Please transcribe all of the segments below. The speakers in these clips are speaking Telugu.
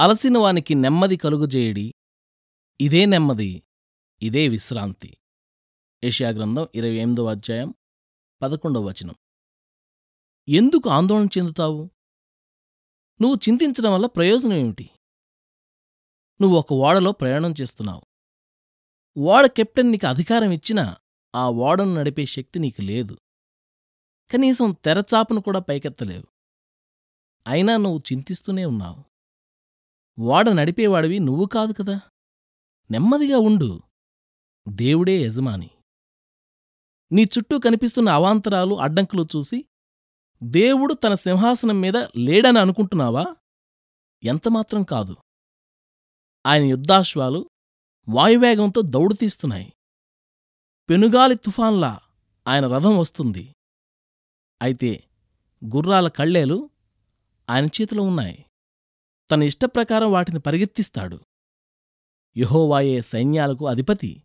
అలసిన వానికి నెమ్మది కలుగుజేయడి. ఇదే నెమ్మది ఇదే విశ్రాంతి. ఏషియా గ్రంథం ఇరవై ఎనిమిదవ అధ్యాయం పదకొండవ వచనం. ఎందుకు ఆందోళన చెందుతావు? నువ్వు చింతించడం వల్ల ప్రయోజనం ఏమిటి? నువ్వు ఒక ఓడలో ప్రయాణం చేస్తున్నావు. ఓడ కెప్టెన్ నీకు అధికారం ఇచ్చినా ఆ ఓడను నడిపే శక్తి నీకు లేదు. కనీసం తెరచాపను కూడా పైకెత్తలేవు. అయినా నువ్వు చింతిస్తూనే ఉన్నావు. ఓడ నడిపేవాడివి నువ్వు కాదు కదా. నెమ్మదిగా ఉండు. దేవుడే యజమాని. నీ చుట్టూ కనిపిస్తున్న అవాంతరాలు అడ్డంకులు చూసి దేవుడు తన సింహాసనం మీద లేడని అనుకుంటున్నావా? ఎంతమాత్రం కాదు. ఆయన యుద్ధాశ్వాలు వాయువేగంతో దౌడుతీస్తున్నాయి పెనుగాలి తుఫాన్లా ఆయన రథం వస్తుంది. అయితే గుర్రాల కళ్ళేలు ఆయన చేతిలో ఉన్నాయి. తన ఇష్టప్రకారం వాటిని పరిగెత్తిస్తాడు. యహోవాయే సైన్యాలకు అధిపతి.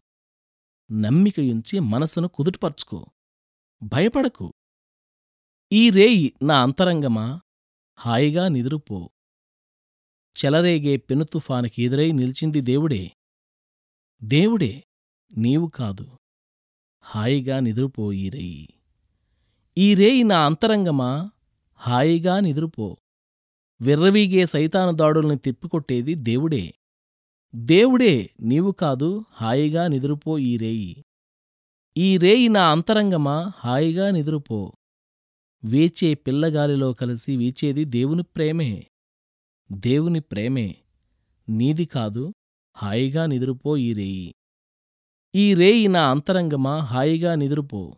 నమ్మికయుంచి మనసును కుదుటపరుచుకో. భయపడకు. ఈ రేయి నా అంతరంగమా? హాయిగా నిదురుపో. చెలరేగే పెనుతుఫానికి ఎదురై నిలిచింది దేవుడే. దేవుడే నీవు కాదు. హాయిగా నిదురుపో ఈ రేయి. ఈ రేయి నా అంతరంగమా? హాయిగా నిదురుపో. విర్రవీగే సైతాను దాడుల్ని తిప్పికొట్టేది దేవుడే. దేవుడే నీవు కాదు హాయిగా నిదురుపో ఈ రేయి. ఈ రేయి నా అంతరంగమా హాయిగా నిదురుపో. వీచే పిల్లగాలిలో కలిసి వీచేది దేవుని ప్రేమే. దేవుని ప్రేమే. నీది కాదు హాయిగా నిదురుపో ఈ రేయి. ఈ రేయి నా అంతరంగమా హాయిగా నిదురుపో.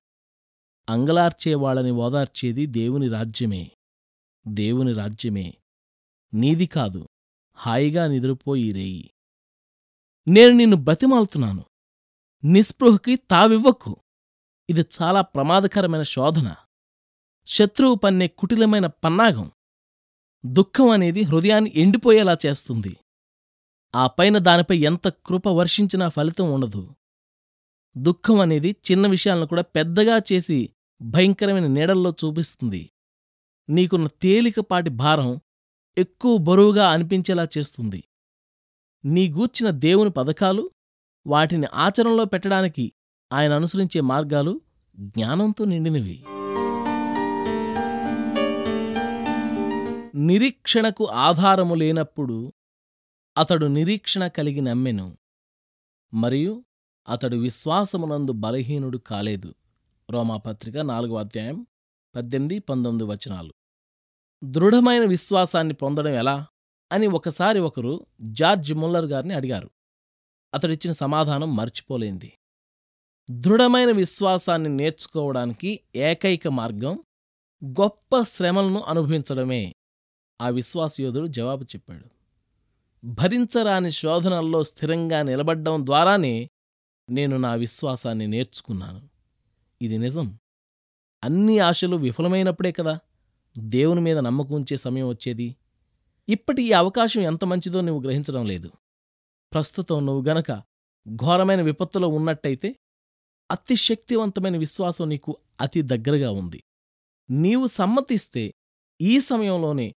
అంగలార్చేవాళ్ళని ఓదార్చేది దేవుని రాజ్యమే. దేవుని రాజ్యమే. నీది కాదు. హాయిగా నిద్రపోయి రేయి. నేను నిన్ను బతిమాలుతున్నాను. నిస్పృహకి తావివ్వకు. ఇది చాలా ప్రమాదకరమైన శోధన. శత్రువు పన్నే కుటిలమైన పన్నాగం. దుఃఖం అనేది హృదయాన్ని ఎండిపోయేలా చేస్తుంది. ఆ పైన దానిపై ఎంత కృప వర్షించినా ఫలితం ఉండదు. దుఃఖం అనేది చిన్న విషయాలను కూడా పెద్దగా చేసి భయంకరమైన నీడల్లో చూపిస్తుంది. నీకున్న తేలికపాటి భారం ఎక్కువ బరువుగా అనిపించేలా చేస్తుంది. నీ గూర్చిన దేవుని పథకాలు వాటిని ఆచరణలో పెట్టడానికి ఆయన అనుసరించే మార్గాలు జ్ఞానంతో నిండినవి. నిరీక్షణకు ఆధారము లేనప్పుడు అతడు నిరీక్షణ కలిగి నమ్మెను. మరియు అతడు విశ్వాసమునందు బలహీనుడు కాలేదు. రోమాపత్రిక నాలుగో అధ్యాయం పద్దెనిమిది పంతొమ్మిది వచనాలు. దృఢమైన విశ్వాసాన్ని పొందడం ఎలా అని ఒకసారి ఒకరు జార్జ్ ముల్లర్ గారిని అడిగారు. అతడిచ్చిన సమాధానం మర్చిపోలేంది. దృఢమైన విశ్వాసాన్ని నేర్చుకోవడానికి ఏకైక మార్గం గొప్ప శ్రమలను అనుభవించడమే ఆ విశ్వాసయోధుడు జవాబు చెప్పాడు. భరించరాని శోధనల్లో స్థిరంగా నిలబడ్డం ద్వారానే నేను నా విశ్వాసాన్ని నేర్చుకున్నాను. ఇది నిజం. అన్ని ఆశలు విఫలమైనప్పుడే కదా? దేవుని మీద నమ్మకం ఉంచే సమయం వచ్చేది? ఇప్పటి ఈ అవకాశం ఎంత మంచిదో నువ్వు గ్రహించడం లేదు. ప్రస్తుతం నువ్వు గనక ఘోరమైన విపత్తులో ఉన్నట్టయితే అతి శక్తివంతమైన విశ్వాసం నీకు అతి దగ్గరగా ఉంది. నీవు సమ్మతిస్తే ఈ సమయంలోనే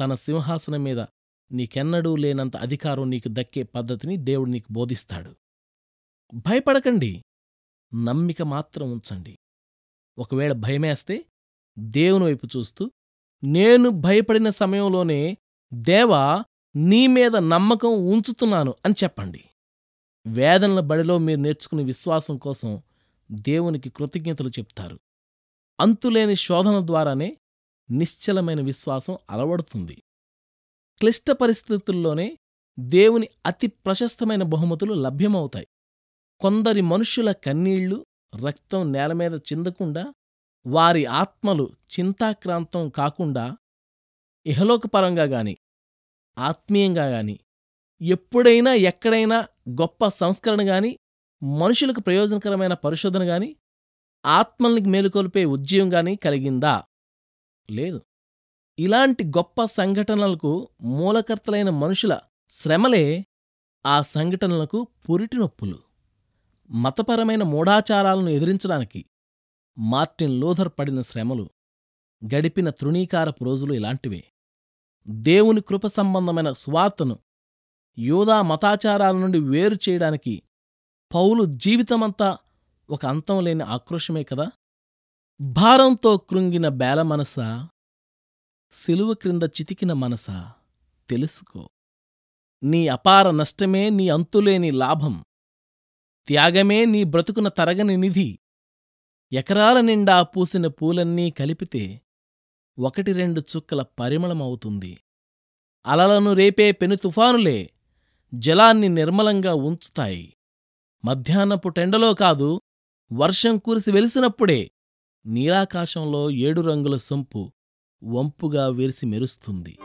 తన సింహాసనం మీద నీకెన్నడూ లేనంత అధికారం నీకు దక్కే పద్ధతిని దేవుడు నీకు బోధిస్తాడు. భయపడకండి. నమ్మిక మాత్రం ఉంచండి. ఒకవేళ భయమేస్తే దేవుని వైపు చూస్తూ నేను భయపడిన సమయంలోనే దేవా నీ మీద నమ్మకం ఉంచుతున్నాను అని చెప్పండి. వేదనల బడిలో మీరు నేర్చుకునే విశ్వాసం కోసం దేవునికి కృతజ్ఞతలు చెప్తారు. అంతులేని శోధన ద్వారానే నిశ్చలమైన విశ్వాసం అలవడుతుంది. క్లిష్ట పరిస్థితుల్లోనే దేవుని అతి ప్రశస్తమైన బహుమతులు లభ్యమవుతాయి. కొందరి మనుష్యుల కన్నీళ్ళు రక్తం నేలమీద చిందకుండా వారి ఆత్మలు చింతాక్రాంతం కాకుండా ఇహలోకపరంగా గాని ఆత్మీయంగా గాని ఎప్పుడైనా ఎక్కడైనా గొప్ప సంస్కరణ గాని మనుషులకు ప్రయోజనకరమైన పరిశోధన గాని ఆత్మల్ని మేలుకొల్పే ఉద్యమం గాని కలిగిందా? లేదు. ఇలాంటి గొప్ప సంఘటనలకు మూలకర్తలైన మనుషుల శ్రమలే ఆ సంఘటనలకు పురిటి నొప్పులు. మతపరమైన మూఢాచారాలను ఎదిరించడానికి మార్టిన్ లూథర్ పడిన శ్రమలు గడిపిన తృణీకారపు రోజులు ఇలాంటివే. దేవుని కృప సంబంధమైన సువార్తను యూదా మతాచారాల నుండి వేరు చేయడానికి పౌలు జీవితమంతా ఒక అంతం లేని ఆక్రోషమే కదా? భారంతో కృంగిన బేల మనసా సిలువ క్రింద చితికిన మనసా తెలుసుకో. నీ అపార నష్టమే నీ అంతులేని లాభం త్యాగమే నీ బ్రతుకున తరగని నిధి ఎకరాల నిండా పూసిన పూలన్నీ కలిపితే ఒకటి రెండు చుక్కల పరిమళమవుతుంది. అలలను రేపే పెను తుఫానులే జలాన్ని నిర్మలంగా ఉంచుతాయి. మధ్యాహ్నపు టెండలో కాదు వర్షం కురిసి వెలిసినప్పుడే నీలాకాశంలో ఏడు రంగుల సొంపు వంపుగా విరిసి మెరుస్తుంది.